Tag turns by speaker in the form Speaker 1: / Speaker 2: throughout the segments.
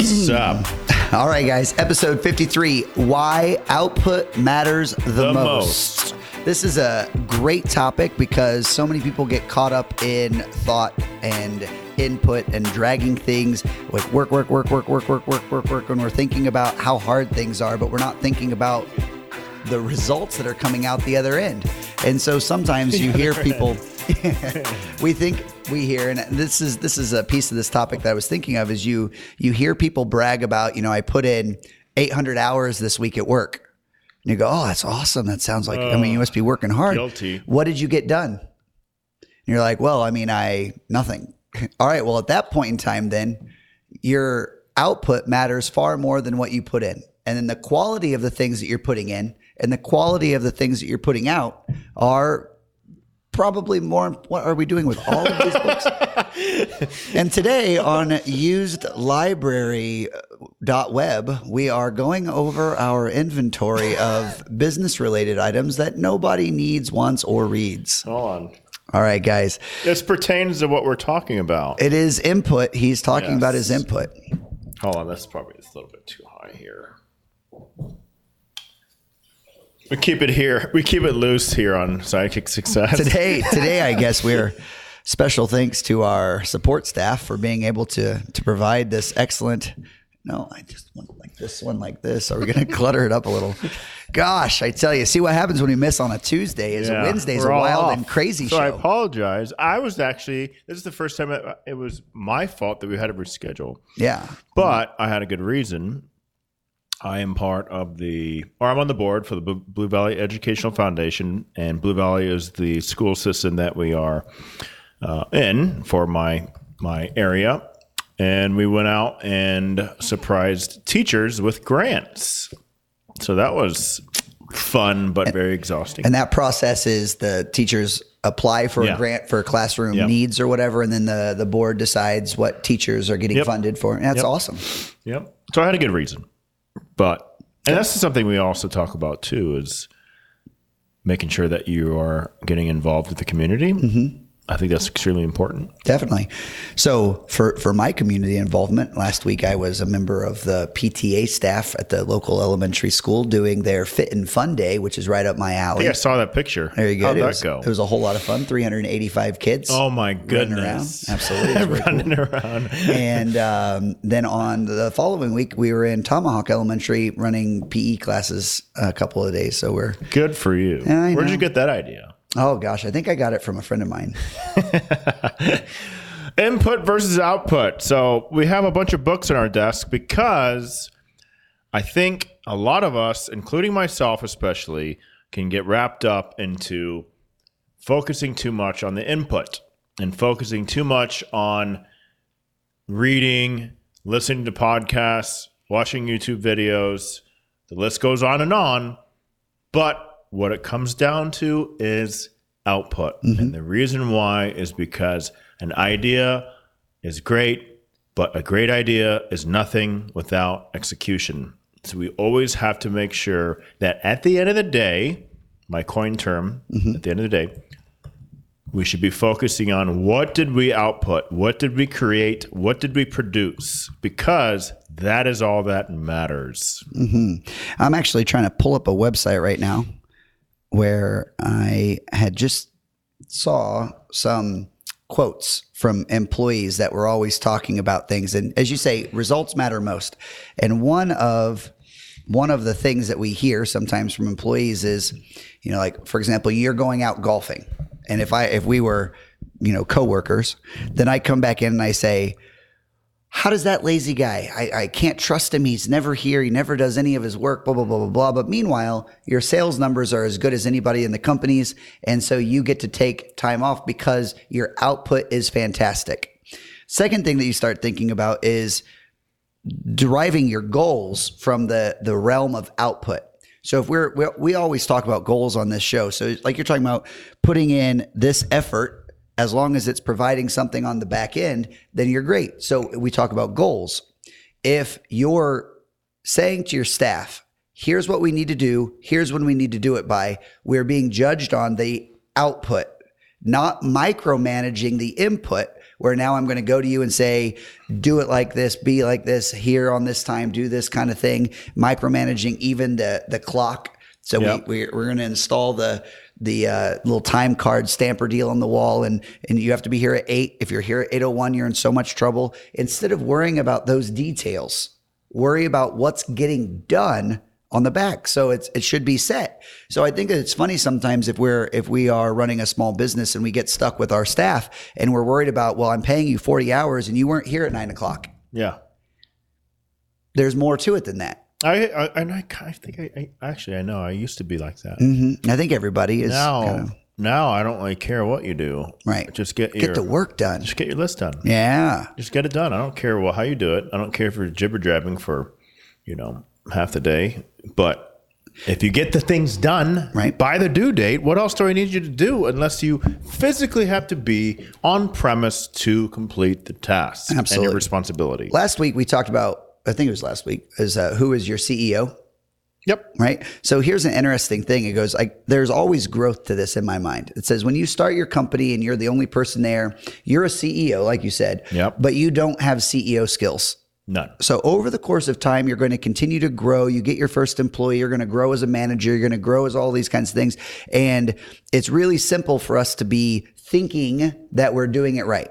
Speaker 1: What's mm. up?
Speaker 2: All right, guys, episode 53 Why Output Matters the,
Speaker 1: The
Speaker 2: most. This is a great topic because so many people get caught up in thought and input and dragging things like work, work, work, work, work, work, work, work, work, when we're thinking about how hard things are, but we're not thinking about the results that are coming out the other end. And so sometimes you hear people we think we hear and this is this is a piece of this topic that I was thinking of is you you hear people brag about, you know, I put in 800 hours this week at work. And you go, "Oh, that's awesome. That sounds like I mean, you must be working hard."
Speaker 1: guilty.
Speaker 2: What did you get done? And you're like, "Well, I mean, I nothing." All right, well, at that point in time then, your output matters far more than what you put in. And then the quality of the things that you're putting in and the quality of the things that you're putting out are probably more what are we doing with all of these books and today on used library.web uh, we are going over our inventory of business related items that nobody needs wants or reads
Speaker 1: Hold on.
Speaker 2: all right guys
Speaker 1: This pertains to what we're talking about.
Speaker 2: it is input he's talking about his input
Speaker 1: Hold on, that's probably a little bit too high here. We keep it here. We keep it loose here on Sidekick Success.
Speaker 2: today today i guess we're special thanks to our support staff for being able to to provide this excellent no i just want like this one like this are we going to clutter it up a little gosh i tell you see what happens when we miss on a tuesday is
Speaker 1: Yeah,
Speaker 2: a wednesday's a wild
Speaker 1: off.
Speaker 2: and crazy
Speaker 1: so
Speaker 2: show
Speaker 1: I apologize. I was actually this is the first time it, it was my fault that we had to reschedule,
Speaker 2: yeah
Speaker 1: but I had a good reason. I am part of the, or I'm on the board for the Blue Valley Educational Foundation, and Blue Valley is the school system that we are uh, in for my my area. And we went out and surprised teachers with grants. So that was fun, but very exhausting.
Speaker 2: and that process is the teachers apply for a grant for classroom
Speaker 1: Yep.
Speaker 2: needs or whatever and then the the board decides what teachers are getting
Speaker 1: Yep.
Speaker 2: funded for and that's
Speaker 1: Yep.
Speaker 2: awesome
Speaker 1: Yep. So I had a good reason. But and that's something we also talk about too is making sure that you are getting involved with the community. Mm-hmm. I think that's extremely important.
Speaker 2: Definitely. So for for my community involvement, last week I was a member of the PTA staff at the local elementary school doing their Fit and Fun Day, which is right up my alley.
Speaker 1: think I saw that picture.
Speaker 2: There you go.
Speaker 1: How'd
Speaker 2: it,
Speaker 1: that
Speaker 2: was,
Speaker 1: go?
Speaker 2: it was a whole lot of fun. 385 kids.
Speaker 1: oh my
Speaker 2: running
Speaker 1: goodness.
Speaker 2: around. Absolutely. Really cool.
Speaker 1: Running around.
Speaker 2: And um, then on the following week, we were in Tomahawk Elementary running PE classes a couple of days. So we're,
Speaker 1: Good for you. Where'd you get that idea?
Speaker 2: Oh gosh, I think I got it from a friend of mine.
Speaker 1: Input versus output. So we have a bunch of books on our desk because I think a lot of us, including myself especially, can get wrapped up into focusing too much on the input and focusing too much on reading, listening to podcasts, watching YouTube videos. The list goes on and on. But what it comes down to is output. And mm-hmm. the reason why is because an idea is great, but a great idea is nothing without execution. So we always have to make sure that at the end of the day, my coin term, mm-hmm. at the end of the day, we should be focusing on what did we output? What did we create? What did we produce? Because that is all that matters. Mm-hmm.
Speaker 2: I'm actually trying to pull up a website right now where I had just saw some quotes from employees that were always talking about things. And as you say results matter most. And one of one of the things that we hear sometimes from employees is you know like for example you're going out golfing. And if i if we were you know coworkers then i come back in and i say how does that lazy guy? I, I can't trust him. He's never here. He never does any of his work, blah, blah, blah, blah, blah. But meanwhile, your sales numbers are as good as anybody in the companies. And so you get to take time off because your output is fantastic. Second thing that you start thinking about is deriving your goals from the, the realm of output. So if we're, we we always talk about goals on this show. So like you're talking about putting in this effort as long as it's providing something on the back end, then you're great. So we talk about goals. If you're saying to your staff, here's what we need to do, here's when we need to do it by, we're being judged on the output, not micromanaging the input, where now I'm going to go to you and say, do it like this, be like this, here on this time, do this kind of thing, micromanaging even the the clock. So
Speaker 1: Yep.
Speaker 2: we, we we're going to install the the uh, little time card stamper deal on the wall, and and you have to be here at eight. If you're here at eight oh one, you're in so much trouble. Instead of worrying about those details, worry about what's getting done on the back. So it's it should be set. So I think that it's funny sometimes if we're if we are running a small business and we get stuck with our staff and we're worried about well I'm paying you forty hours and you weren't here at nine o'clock.
Speaker 1: Yeah.
Speaker 2: There's more to it than that.
Speaker 1: I, I and I of think I, I actually I know I used to be like that.
Speaker 2: hmm I think everybody is
Speaker 1: now
Speaker 2: kind of-
Speaker 1: now I don't really care what you do.
Speaker 2: Right.
Speaker 1: Just get
Speaker 2: get
Speaker 1: your
Speaker 2: the work done.
Speaker 1: just get your list done.
Speaker 2: Yeah.
Speaker 1: Just get it done. I don't care well how you do it. I don't care if you're jibber jabbing for, you know, half the day. But if you get the things done
Speaker 2: Right.
Speaker 1: by the due date, what else do I need you to do unless you physically have to be on premise to complete the task and
Speaker 2: Absolutely.
Speaker 1: your responsibility?
Speaker 2: Last week we talked about I think it was last week is uh, who is your CEO
Speaker 1: Yep.
Speaker 2: right? So here's an interesting thing. It goes like there's always growth to this in my mind. It says when you start your company and you're the only person there, you're a CEO, like you said,
Speaker 1: Yep.
Speaker 2: but you don't have CEO skills.
Speaker 1: None.
Speaker 2: So over the course of time, you're going to continue to grow. You get your first employee. You're going to grow as a manager. You're going to grow as all these kinds of things. And it's really simple for us to be thinking that we're doing it right.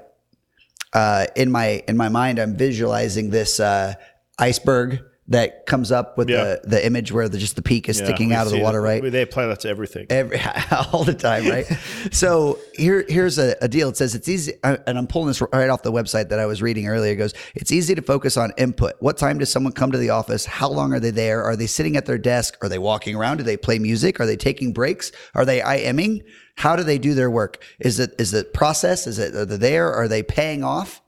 Speaker 2: Uh, in my in my mind, I'm visualizing this uh, iceberg that comes up with
Speaker 1: Yeah.
Speaker 2: the the image where the, just the peak is
Speaker 1: Yeah,
Speaker 2: sticking out of the water,
Speaker 1: that-
Speaker 2: right?
Speaker 1: They apply that to everything.
Speaker 2: every all the time, right? so here here's a, a deal. It says it's easy, uh, and I'm pulling this right off the website that I was reading earlier. It goes, it's easy to focus on input. What time does someone come to the office? How long are they there? Are they sitting at their desk? Are they walking around? Do they play music? Are they taking breaks? Are they IMing? How do they do their work? Is it is it process? Is it are they there? Are they paying off?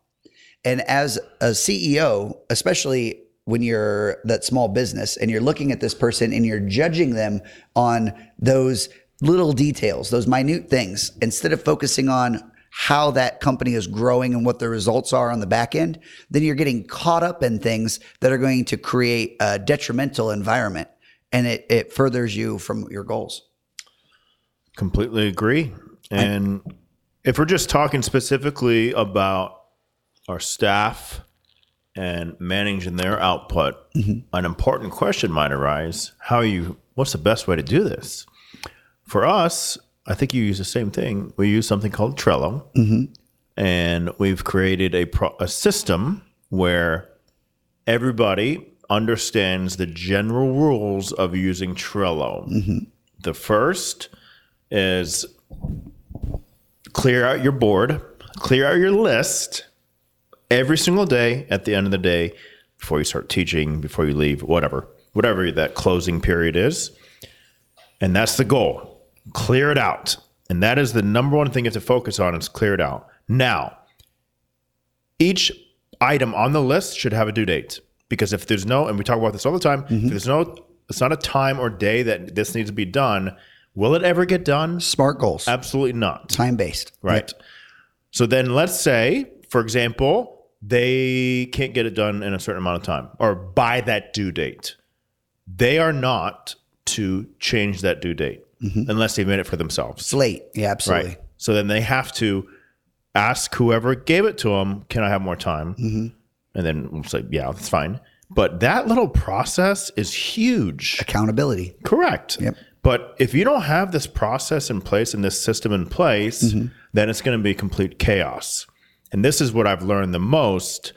Speaker 2: And as a CEO, especially when you're that small business and you're looking at this person and you're judging them on those little details, those minute things, instead of focusing on how that company is growing and what the results are on the back end, then you're getting caught up in things that are going to create a detrimental environment and it, it furthers you from your goals.
Speaker 1: Completely agree. And if we're just talking specifically about our staff and managing their output, mm-hmm. an important question might arise: How are you? What's the best way to do this? For us, I think you use the same thing. We use something called Trello, mm-hmm. and we've created a pro- a system where everybody understands the general rules of using Trello. Mm-hmm. The first is clear out your board, clear out your list every single day at the end of the day before you start teaching, before you leave, whatever, whatever that closing period is. And that's the goal. Clear it out. And that is the number one thing you have to focus on is clear it out. Now, each item on the list should have a due date because if there's no, and we talk about this all the time, if mm-hmm. there's no, it's not a time or day that this needs to be done. Will it ever get done?
Speaker 2: Smart goals,
Speaker 1: Absolutely not.
Speaker 2: time based.
Speaker 1: Right. So then let's say, for example, they can't get it done in a certain amount of time or by that due date. They are not to change that due date unless they made it for themselves.
Speaker 2: Slate. Yeah, absolutely.
Speaker 1: Right. So then they have to ask whoever gave it to them, can I have more time? And then we'll say, yeah, that's fine. But that little process is huge.
Speaker 2: Accountability.
Speaker 1: Correct.
Speaker 2: Yep.
Speaker 1: But if you don't have this process in place and this system in place,
Speaker 2: Mm-hmm.
Speaker 1: then it's going to be complete chaos. And this is what I've learned the most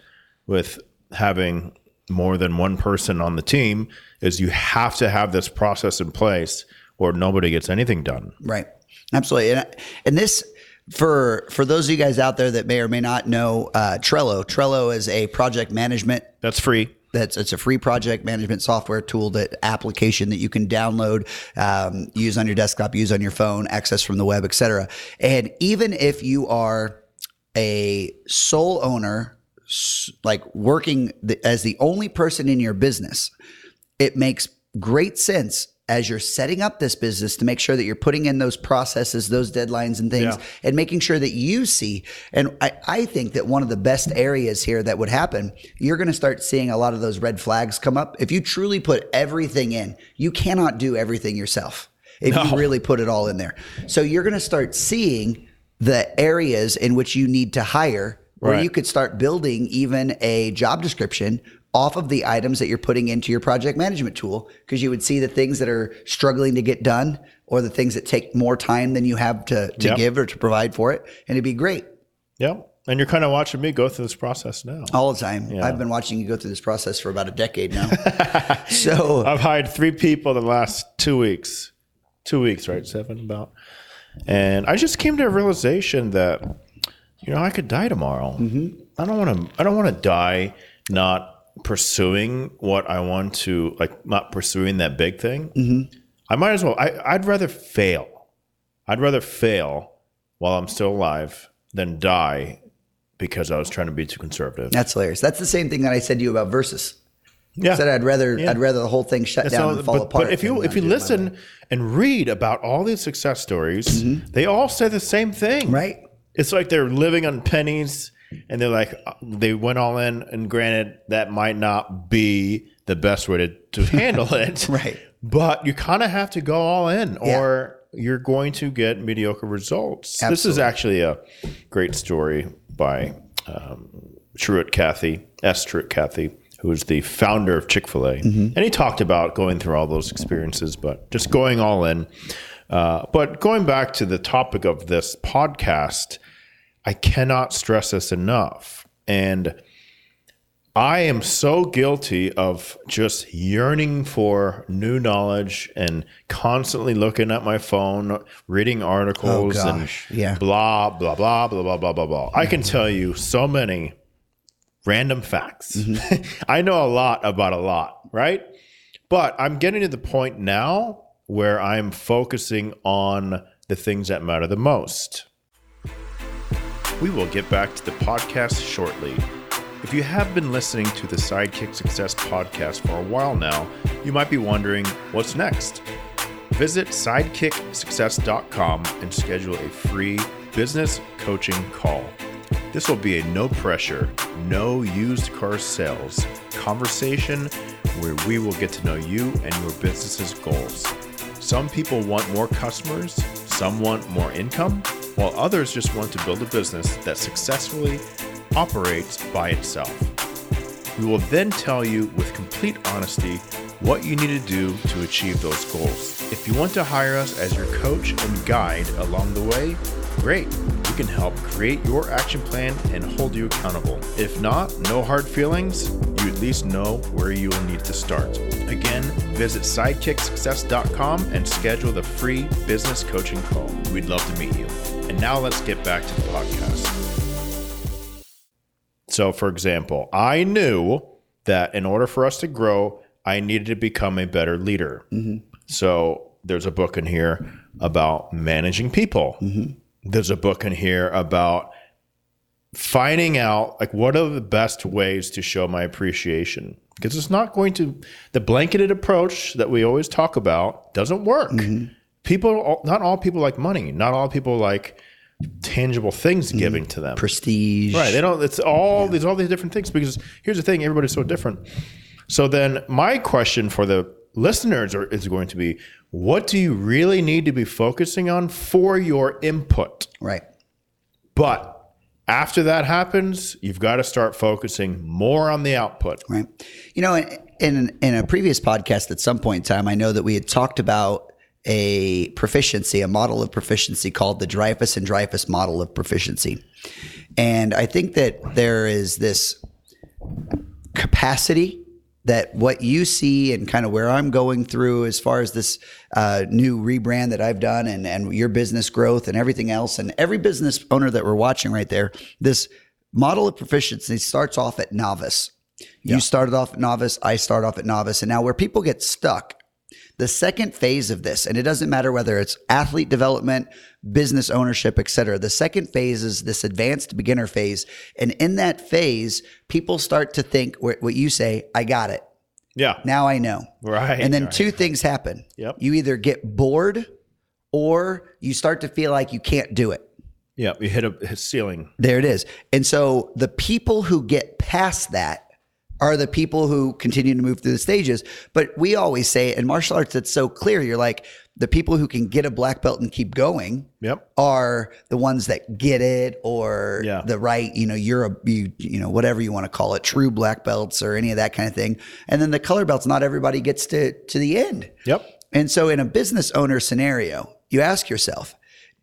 Speaker 1: with having more than one person on the team is you have to have this process in place or nobody gets anything done.
Speaker 2: Right. Absolutely. And, and this, for for those of you guys out there that may or may not know uh, Trello, Trello is a project management
Speaker 1: That's free.
Speaker 2: that's it's a free project management software tool that application that you can download, um, use on your desktop, use on your phone, access from the web, etc. And even if you are a sole owner, like working the, as the only person in your business, it makes great sense as you're setting up this business to make sure that you're putting in those processes, those deadlines and things,
Speaker 1: Yeah.
Speaker 2: and making sure that you see. And I, I think that one of the best areas here that would happen, you're going to start seeing a lot of those red flags come up. If you truly put everything in, you cannot do everything yourself. If you really put it all in there. So you're going to start seeing the areas in which you need to hire where
Speaker 1: Right.
Speaker 2: you could start building even a job description off of the items that you're putting into your project management tool because you would see the things that are struggling to get done or the things that take more time than you have to, to
Speaker 1: Yep.
Speaker 2: give or to provide for it and it'd be great
Speaker 1: Yep. And you're kind of watching me go through this process now.
Speaker 2: all the time i've been watching you go through this process for about a decade now so
Speaker 1: I've hired three people the last two weeks. Two weeks, right? Seven about. And I just came to a realization that, you know, I could die tomorrow. Mm-hmm. I don't want to. I don't want to die not pursuing what I want to, like not pursuing that big thing. Mm-hmm. I might as well. I, I'd rather fail. I'd rather fail while I'm still alive than die because I was trying to be too conservative.
Speaker 2: that's hilarious that's the same thing that i said to you about versus
Speaker 1: Yeah.
Speaker 2: said I'd rather I'd rather the whole thing shut down
Speaker 1: So,
Speaker 2: and fall
Speaker 1: but,
Speaker 2: apart.
Speaker 1: but if you if you
Speaker 2: not do it my
Speaker 1: listen and read about all these success stories, they all say the same thing.
Speaker 2: right?
Speaker 1: It's like they're living on pennies and they're like uh, they went all in and granted that might not be the best way to, to handle it.
Speaker 2: Right.
Speaker 1: But you kind of have to go all in or you're going to get mediocre results. This is actually a great story by um, Truett Cathy, S. Truett Cathy, who is the founder of Chick fil A. And he talked about going through all those experiences, but just going all in. Uh, but going back to the topic of this podcast, I cannot stress this enough. And I am so guilty of just yearning for new knowledge and constantly looking at my phone, reading articles and
Speaker 2: yeah.
Speaker 1: blah, blah, blah, blah, blah, blah, blah, blah. I can tell you so many random facts. Mm-hmm. I know a lot about a lot, right? But I'm getting to the point now where I'm focusing on the things that matter the most. We will get back to the podcast shortly. If you have been listening to the Sidekick Success podcast for a while now, you might be wondering what's next. Visit sidekicksuccess.com and schedule a free business coaching call. This will be a no pressure, no used car sales conversation where we will get to know you and your business's goals. Some people want more customers, some want more income, while others just want to build a business that successfully operates by itself. We will then tell you with complete honesty what you need to do to achieve those goals. If you want to hire us as your coach and guide along the way, great. Can help create your action plan and hold you accountable. If not, no hard feelings, you at least know where you will need to start. Again, visit sidekicksuccess.com and schedule the free business coaching call. We'd love to meet you. And now let's get back to the podcast. So, for example, I knew that in order for us to grow, I needed to become a better leader. Mm-hmm. So, there's a book in here about managing people. Mm-hmm. There's a book in here about finding out like what are the best ways to show my appreciation because it's not going to the blanketed approach that we always talk about doesn't work mm-hmm. people not all people like money not all people like tangible things mm-hmm. giving to them
Speaker 2: Prestige.
Speaker 1: Right. They don't. It's all these all these different things because here's the thing: everybody's so different. So then, my question for the listeners are, is going to be: What do you really need to be focusing on for your input?
Speaker 2: Right.
Speaker 1: But after that happens, you've got to start focusing more on the output.
Speaker 2: Right. You know, in in a previous podcast at some point in time, I know that we had talked about a proficiency, a model of proficiency called the Dreyfus and Dreyfus model of proficiency. And I think that there is this capacity that what you see and kind of where I'm going through as far as this uh, new rebrand that I've done and, and your business growth and everything else and every business owner that we're watching right there, this model of proficiency starts off at novice. You started off at novice, I start off at novice. And now where people get stuck, the second phase of this, and it doesn't matter whether it's athlete development, business ownership, et cetera. The second phase is this advanced beginner phase. And in that phase, people start to think what you say, I got it.
Speaker 1: Yeah.
Speaker 2: Now I know.
Speaker 1: Right.
Speaker 2: And then
Speaker 1: right.
Speaker 2: two things happen.
Speaker 1: Yep.
Speaker 2: You either get bored or you start to feel like you can't do it.
Speaker 1: Yeah. You hit a ceiling.
Speaker 2: There it is. And so the people who get past that are the people who continue to move through the stages. But we always say in martial arts, it's so clear. You're like, the people who can get a black belt and keep going
Speaker 1: Yep.
Speaker 2: are the ones that get it or
Speaker 1: Yeah.
Speaker 2: the right, you know, you're a, you, you know, whatever you want to call it, true black belts or any of that kind of thing. And then the color belts, not everybody gets to, to the end.
Speaker 1: Yep.
Speaker 2: And so in a business owner scenario, you ask yourself,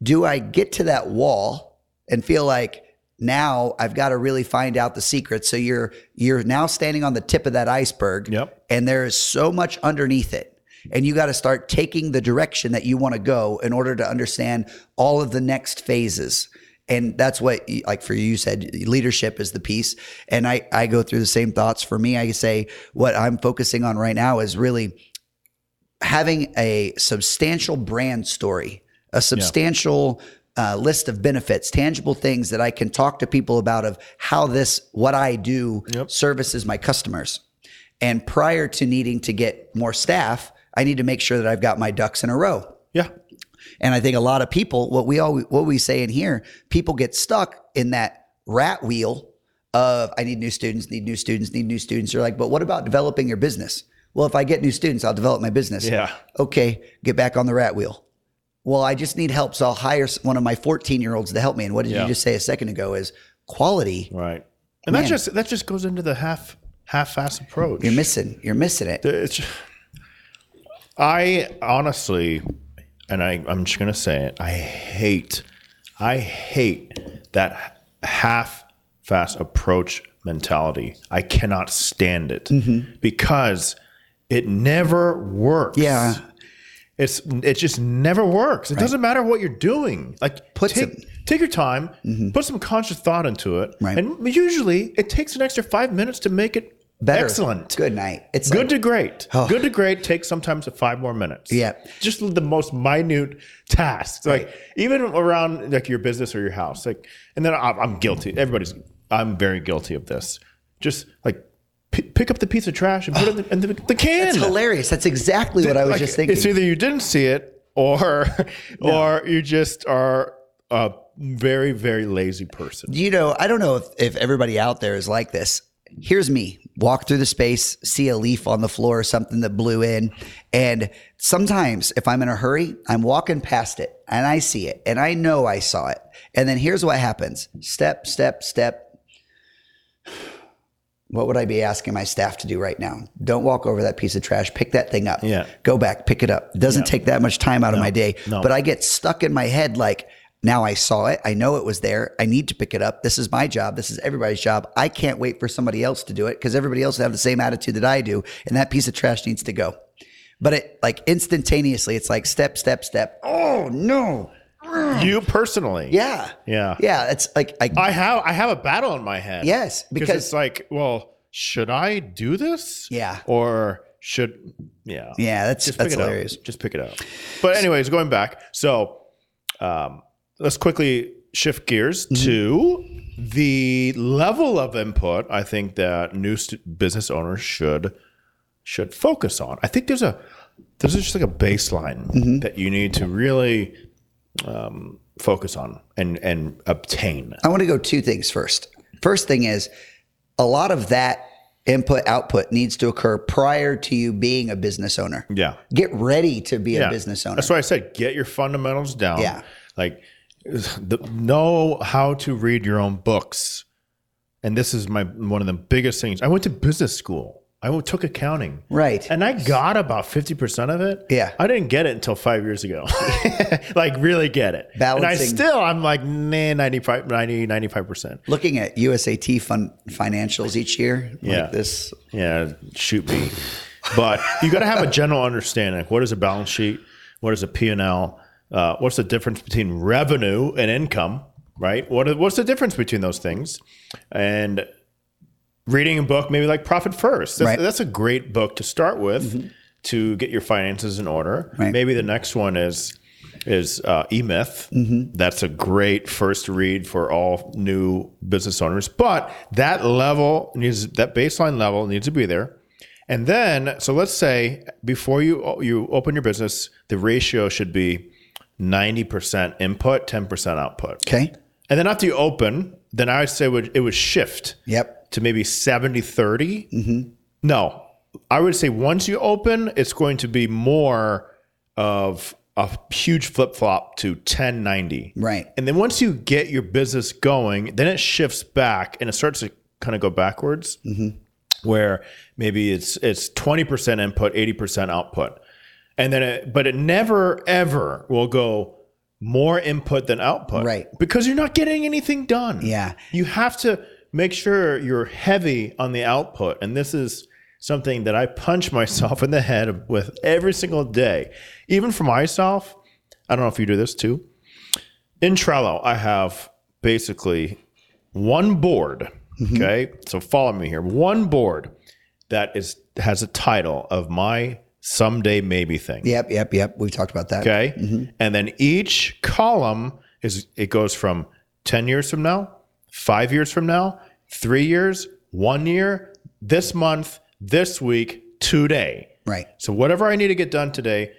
Speaker 2: do I get to that wall and feel like now I've got to really find out the secret. So you're you're now standing on the tip of that iceberg
Speaker 1: Yep.
Speaker 2: and there is so much underneath it. And you got to start taking the direction that you want to go in order to understand all of the next phases. And that's what, like for you, you said leadership is the piece. And I, I go through the same thoughts. For me, I say what I'm focusing on right now is really having a substantial brand story, a substantial uh, list of benefits, tangible things that I can talk to people about of how this, what I do,
Speaker 1: Yep.
Speaker 2: services my customers. And prior to needing to get more staff, I need to make sure that I've got my ducks in a row.
Speaker 1: Yeah.
Speaker 2: And I think a lot of people, what we all what we say in here, people get stuck in that rat wheel of I need new students, need new students, need new students. You're like, but what about developing your business? Well, if I get new students, I'll develop my business.
Speaker 1: Yeah.
Speaker 2: Okay, get back on the rat wheel. Well, I just need help, so I'll hire one of my 14 year olds to help me. And what did
Speaker 1: Yeah.
Speaker 2: you just say a second ago? Is quality.
Speaker 1: Right. And
Speaker 2: Man.
Speaker 1: that just that just goes into the half half-ass approach.
Speaker 2: You're missing. You're missing it.
Speaker 1: It's, I honestly, and I, I'm just gonna say it. I hate, I hate that half-fast approach mentality. I cannot stand it
Speaker 2: Mm-hmm.
Speaker 1: because it never works.
Speaker 2: Yeah.
Speaker 1: It's it just never works. It doesn't matter what you're doing. Like
Speaker 2: Put
Speaker 1: take,
Speaker 2: some- Mm-hmm.
Speaker 1: take your time, put some conscious thought into it,
Speaker 2: Right.
Speaker 1: and usually it takes an extra five minutes to make it
Speaker 2: Better.
Speaker 1: excellent.
Speaker 2: Good night. It's
Speaker 1: Good
Speaker 2: like,
Speaker 1: to great.
Speaker 2: Oh.
Speaker 1: Good to great takes sometimes five more minutes.
Speaker 2: Yeah.
Speaker 1: Just the most minute tasks. Like even around like your business or your house. Like, and then I'm guilty. Everybody's, I'm very guilty of this. Just like p- pick up the piece of trash and put it in the, in the, the can.
Speaker 2: it's hilarious. That's exactly what I was
Speaker 1: Like,
Speaker 2: just thinking.
Speaker 1: It's either you didn't see it or, or you just are a very, very lazy person.
Speaker 2: you know, I don't know if, if everybody out there is like this. Here's me walk through the space, see a leaf on the floor or something that blew in. And sometimes if I'm in a hurry, I'm walking past it and I see it and I know I saw it. And then here's what happens step, step, step. What would I be asking my staff to do right now? Don't walk over that piece of trash. Pick that thing up.
Speaker 1: Yeah.
Speaker 2: Go back, pick it up. It doesn't take that much time out of my day.
Speaker 1: no.
Speaker 2: But I get stuck in my head like, now I saw it. I know it was there. I need to pick it up. This is my job. This is everybody's job. I can't wait for somebody else to do it because everybody else have the same attitude that I do. And that piece of trash needs to go. But it like instantaneously, it's like step, step, step. Oh no.
Speaker 1: You personally.
Speaker 2: Yeah.
Speaker 1: Yeah.
Speaker 2: Yeah. It's like I
Speaker 1: I have I have a battle in my head.
Speaker 2: Yes,
Speaker 1: because it's like, well, should I do this?
Speaker 2: Yeah.
Speaker 1: or should yeah
Speaker 2: yeah, that's
Speaker 1: Just
Speaker 2: that's hilarious.
Speaker 1: up. Just pick it up. But anyways, going back, so um, let's quickly shift gears
Speaker 2: Mm-hmm.
Speaker 1: to the level of input. I think that new st- business owners should should focus on. I think there's a there's just like a baseline
Speaker 2: Mm-hmm.
Speaker 1: that you need to really um, focus on and and obtain.
Speaker 2: I want to go two things first. First thing is a lot of that input output needs to occur prior to you being a business owner.
Speaker 1: Yeah.
Speaker 2: Get ready to be
Speaker 1: Yeah.
Speaker 2: a business owner.
Speaker 1: That's why I said get your fundamentals down.
Speaker 2: Yeah.
Speaker 1: Like the, know how to read your own books. And this is my one of the biggest things. I went to business school. I took accounting.
Speaker 2: Right.
Speaker 1: And I got about 50% of it.
Speaker 2: Yeah.
Speaker 1: I didn't get it until five years ago. like really get it. And I still, I'm like, nah, 95, 90, 95%.
Speaker 2: Looking at USAT fund financials each year,
Speaker 1: Yeah.
Speaker 2: like this.
Speaker 1: Yeah, shoot me. But you got to have a general understanding. What is a balance sheet? What is a P&L? Uh, what's the difference between revenue and income? Right? What what's the difference between those things? And reading a book, maybe like Profit First. That's,
Speaker 2: Right.
Speaker 1: that's a great book to start with to get your finances in order.
Speaker 2: Right.
Speaker 1: Maybe the next one is is uh, E Myth. That's a great first read for all new business owners. But that level needs that baseline level needs to be there. And then, so let's say before you you open your business, the ratio should be ninety percent input, ten percent output.
Speaker 2: Okay.
Speaker 1: And then after you open, then I would say would it would shift.
Speaker 2: Yep.
Speaker 1: To maybe 70 30. Mm-hmm. No, I would say once you open, it's going to be more of a huge flip flop to 1090.
Speaker 2: Right.
Speaker 1: And then once you get your business going, then it shifts back and it starts to kind of go backwards, mm-hmm. where maybe it's it's twenty percent input, eighty percent output, and then it, but it never ever will go more input than output,
Speaker 2: Right.
Speaker 1: Because you're not getting anything done.
Speaker 2: Yeah.
Speaker 1: you have to make sure you're heavy on the output, and this is something that I punch myself in the head with every single day, even for myself. I don't know if you do this too in Trello, I have basically one board. Mm-hmm. Okay, so follow me here. One board that is has a title of my someday maybe thing.
Speaker 2: Yep, yep, yep. We've talked about that.
Speaker 1: Okay, mm-hmm. and then each column is it goes from ten years from now, five years from now, three years, one year, this month, this week, today.
Speaker 2: Right.
Speaker 1: So whatever I need to get done today,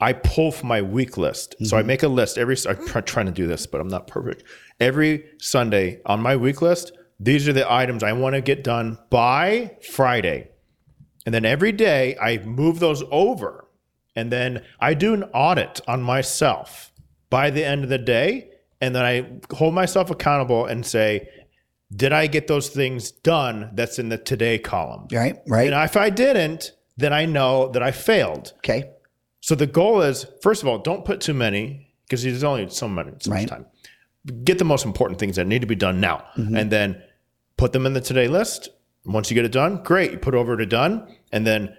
Speaker 1: I pull from my week list. So I mm-hmm. make a list every. I'm trying to do this, but I'm not perfect. Every Sunday on my week list, these are the items I want to get done by Friday, and then every day I move those over, and then I do an audit on myself by the end of the day, and then I hold myself accountable and say, did I get those things done? That's in the today column.
Speaker 2: Right, right.
Speaker 1: And if I didn't, then I know that I failed.
Speaker 2: okay.
Speaker 1: So the goal is, first of all, don't put too many because there's only so many so much
Speaker 2: Right.
Speaker 1: time. Get the most important things that need to be done now, mm-hmm. and then put them in the today list. Once you get it done, great. You put over to done, and then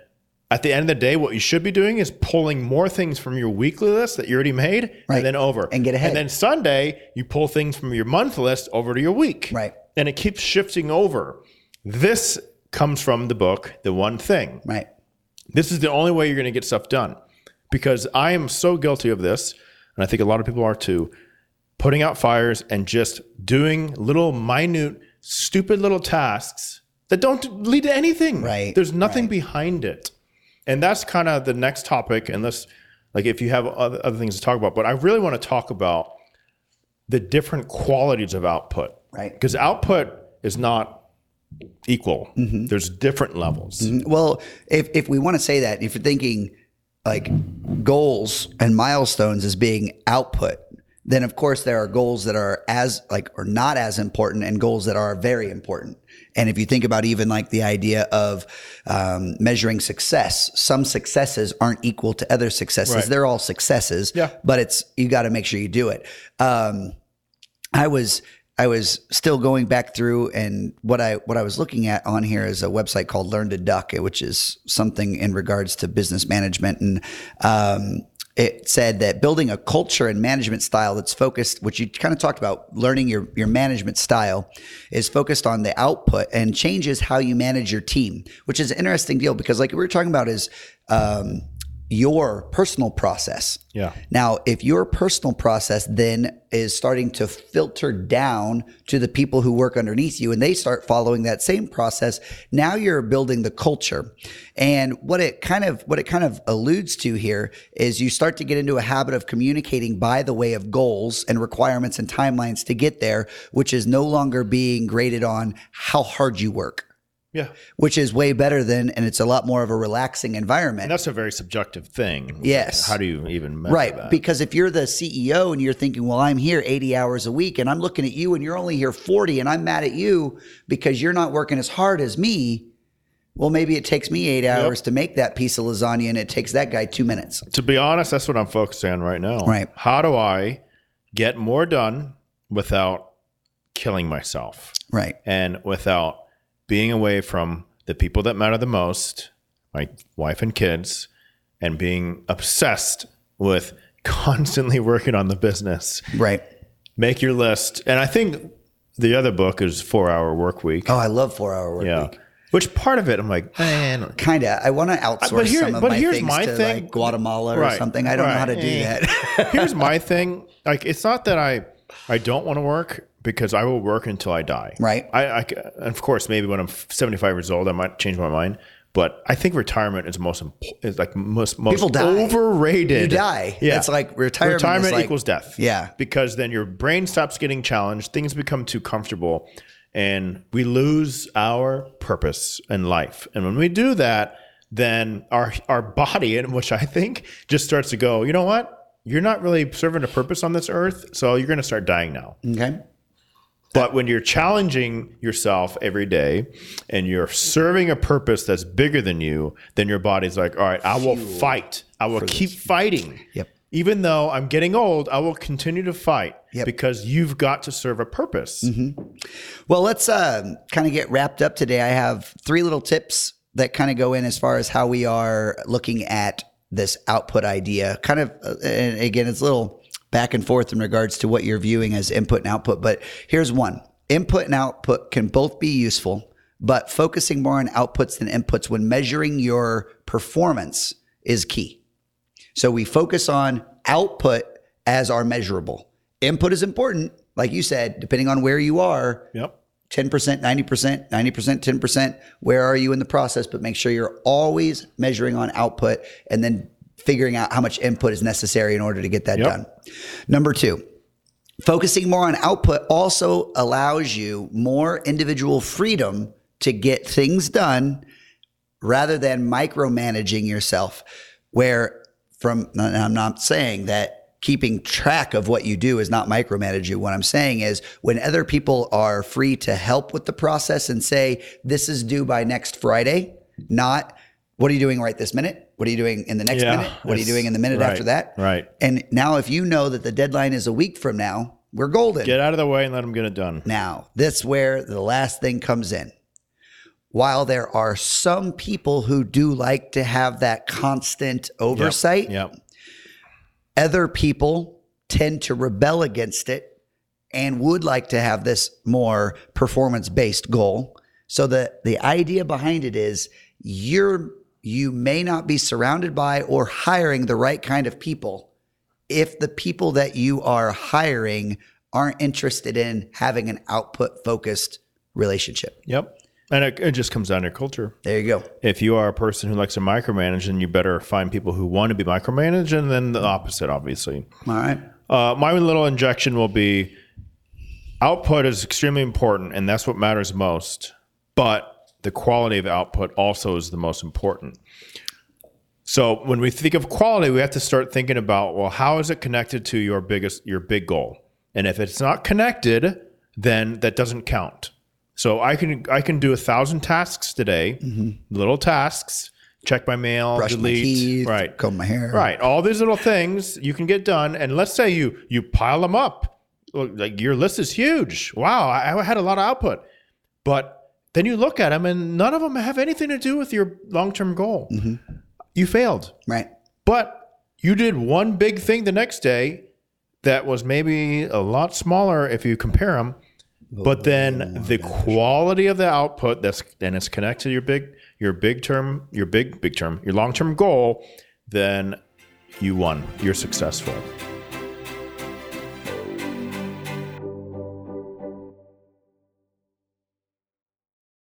Speaker 1: at the end of the day, what you should be doing is pulling more things from your weekly list that you already made,
Speaker 2: Right.
Speaker 1: and then over
Speaker 2: And get ahead.
Speaker 1: And then Sunday, you pull things from your month list over to your week,
Speaker 2: Right.
Speaker 1: And it keeps shifting over. This comes from the book, The One Thing.
Speaker 2: Right.
Speaker 1: This is the only way you're going to get stuff done because I am so guilty of this. And I think a lot of people are too putting out fires and just doing little minute, stupid little tasks that don't lead to anything.
Speaker 2: Right,
Speaker 1: There's nothing behind it. And that's kind of the next topic. Unless, like, if you have other, other things to talk about, but I really want to talk about the different qualities of output.
Speaker 2: Right.
Speaker 1: Because output is not equal,
Speaker 2: Mm-hmm.
Speaker 1: there's different levels.
Speaker 2: Well, if if we want to say that, if you're thinking like goals and milestones as being output, then of course there are goals that are as like or not as important and goals that are very important. And if you think about even like the idea of um, measuring success, some successes aren't equal to other successes.
Speaker 1: Right.
Speaker 2: They're all successes,
Speaker 1: Yeah.
Speaker 2: but it's you got to make sure you do it. Um, I was I was still going back through and what I what I was looking at on here is a website called Learn to Duck, which is something in regards to business management and um, it said that building a culture and management style that's focused, which you kind of talked about, learning your your management style, is focused on the output and changes how you manage your team, which is an interesting deal because like we were talking about is um, your personal process.
Speaker 1: Yeah.
Speaker 2: Now, if your personal process then is starting to filter down to the people who work underneath you and they start following that same process, now you're building the culture. And what it kind of what it kind of alludes to here is you start to get into a habit of communicating by the way of goals and requirements and timelines to get there, which is no longer being graded on how hard you work,
Speaker 1: Yeah.
Speaker 2: which is way better than and it's a lot more of a relaxing environment.
Speaker 1: And that's a very subjective thing.
Speaker 2: Yes.
Speaker 1: How do you even measure
Speaker 2: Right.
Speaker 1: that?
Speaker 2: Because if you're the CEO and you're thinking, well, I'm here 80 hours a week and I'm looking at you and you're only here 40 and I'm mad at you because you're not working as hard as me. Well, maybe it takes me eight hours to make that piece of lasagna and it takes that guy two minutes.
Speaker 1: to be honest, that's what I'm focusing on right now.
Speaker 2: Right.
Speaker 1: How do I get more done without killing myself
Speaker 2: Right.
Speaker 1: and without being away from the people that matter the most, my wife and kids, and being obsessed with constantly working on the business?
Speaker 2: Right.
Speaker 1: Make your list. And I think the other book is Four Hour Work Week.
Speaker 2: Oh, I love four hour work
Speaker 1: yeah.
Speaker 2: week.
Speaker 1: Which part of it, I'm like, man,
Speaker 2: Kind of. I want to outsource
Speaker 1: but here-
Speaker 2: some of
Speaker 1: but
Speaker 2: my
Speaker 1: here's
Speaker 2: things
Speaker 1: my
Speaker 2: to
Speaker 1: thing.
Speaker 2: like Guatemala or something. I don't know how to do that.
Speaker 1: here's my thing like it's not that i i don't want to work because i will work until i die
Speaker 2: Right.
Speaker 1: I, I of course maybe when i'm 75 years old i might change my mind but i think retirement is most is like most most
Speaker 2: People die.
Speaker 1: overrated
Speaker 2: You die.
Speaker 1: yeah
Speaker 2: It's like retirement
Speaker 1: retirement
Speaker 2: like-
Speaker 1: equals death
Speaker 2: Yeah.
Speaker 1: because then your brain stops getting challenged things become too comfortable and we lose our purpose in life. And when we do that, then our our body, and which I think just starts to go, you know what? You're not really serving a purpose on this earth, so you're going to start dying now.
Speaker 2: Okay.
Speaker 1: But when you're challenging yourself every day and you're serving a purpose that's bigger than you, then your body's like, all right, I will fight. I will keep fighting.
Speaker 2: Yep.
Speaker 1: Even though I'm getting old, I will continue to fight
Speaker 2: Yep.
Speaker 1: because you've got to serve a purpose.
Speaker 2: Well, let's uh, kind of get wrapped up today. I have three little tips that kind of go in as far as how we are looking at this output idea. Kind of, uh, and again, it's a little back and forth in regards to what you're viewing as input and output. But here's one input and output can both be useful, but focusing more on outputs than inputs when measuring your performance is key. So we focus on output as our measurable. Input is important, like you said, depending on where you are.
Speaker 1: Yep.
Speaker 2: 10%, 90%, 90%, 10%. Where are you in the process? But make sure you're always measuring on output and then figuring out how much input is necessary in order to get that
Speaker 1: Yep.
Speaker 2: done. Number two, focusing more on output also allows you more individual freedom to get things done rather than micromanaging yourself. Where from, I'm not saying that keeping track of what you do is not micromanage you. What I'm saying is when other people are free to help with the process and say, this is due by next Friday, not what are you doing right this minute? What are you doing in the next
Speaker 1: Yeah,
Speaker 2: minute? What are you doing in the minute
Speaker 1: right,
Speaker 2: after that?
Speaker 1: right.
Speaker 2: And now, if you know that the deadline is a week from now, we're golden.
Speaker 1: Get out of the way and let them get it done.
Speaker 2: Now, that's where the last thing comes in. While there are some people who do like to have that constant oversight,
Speaker 1: Yep.
Speaker 2: other people tend to rebel against it and would like to have this more performance based goal. So the the idea behind it is you're you may not be surrounded by or hiring the right kind of people if the people that you are hiring aren't interested in having an output focused relationship.
Speaker 1: Yep. And it, it just comes down to your culture.
Speaker 2: There you go.
Speaker 1: If you are a person who likes to micromanage, then you better find people who want to be micromanaged, and then the opposite, obviously.
Speaker 2: All right.
Speaker 1: Uh, my little injection will be output is extremely important, and that's what matters most. But the quality of output also is the most important. So when we think of quality, we have to start thinking about well, how is it connected to your biggest your big goal? And if it's not connected, then that doesn't count. So I can I can do a thousand tasks today, little tasks, check my mail,
Speaker 2: Mm-hmm. Brush my
Speaker 1: delete,
Speaker 2: teeth,
Speaker 1: right,
Speaker 2: comb my hair.
Speaker 1: Right. All these little things you can get done. And let's say you you pile them up. Like your list is huge. Wow, I, I had a lot of output. But then you look at them and none of them have anything to do with your long-term goal. Mm-hmm. You failed.
Speaker 2: Right.
Speaker 1: But you did one big thing the next day that was maybe a lot smaller if you compare them. Oh, but then the quality of the output that's and it's connected to your big your big term your big big term your long term goal, then you won. You're successful.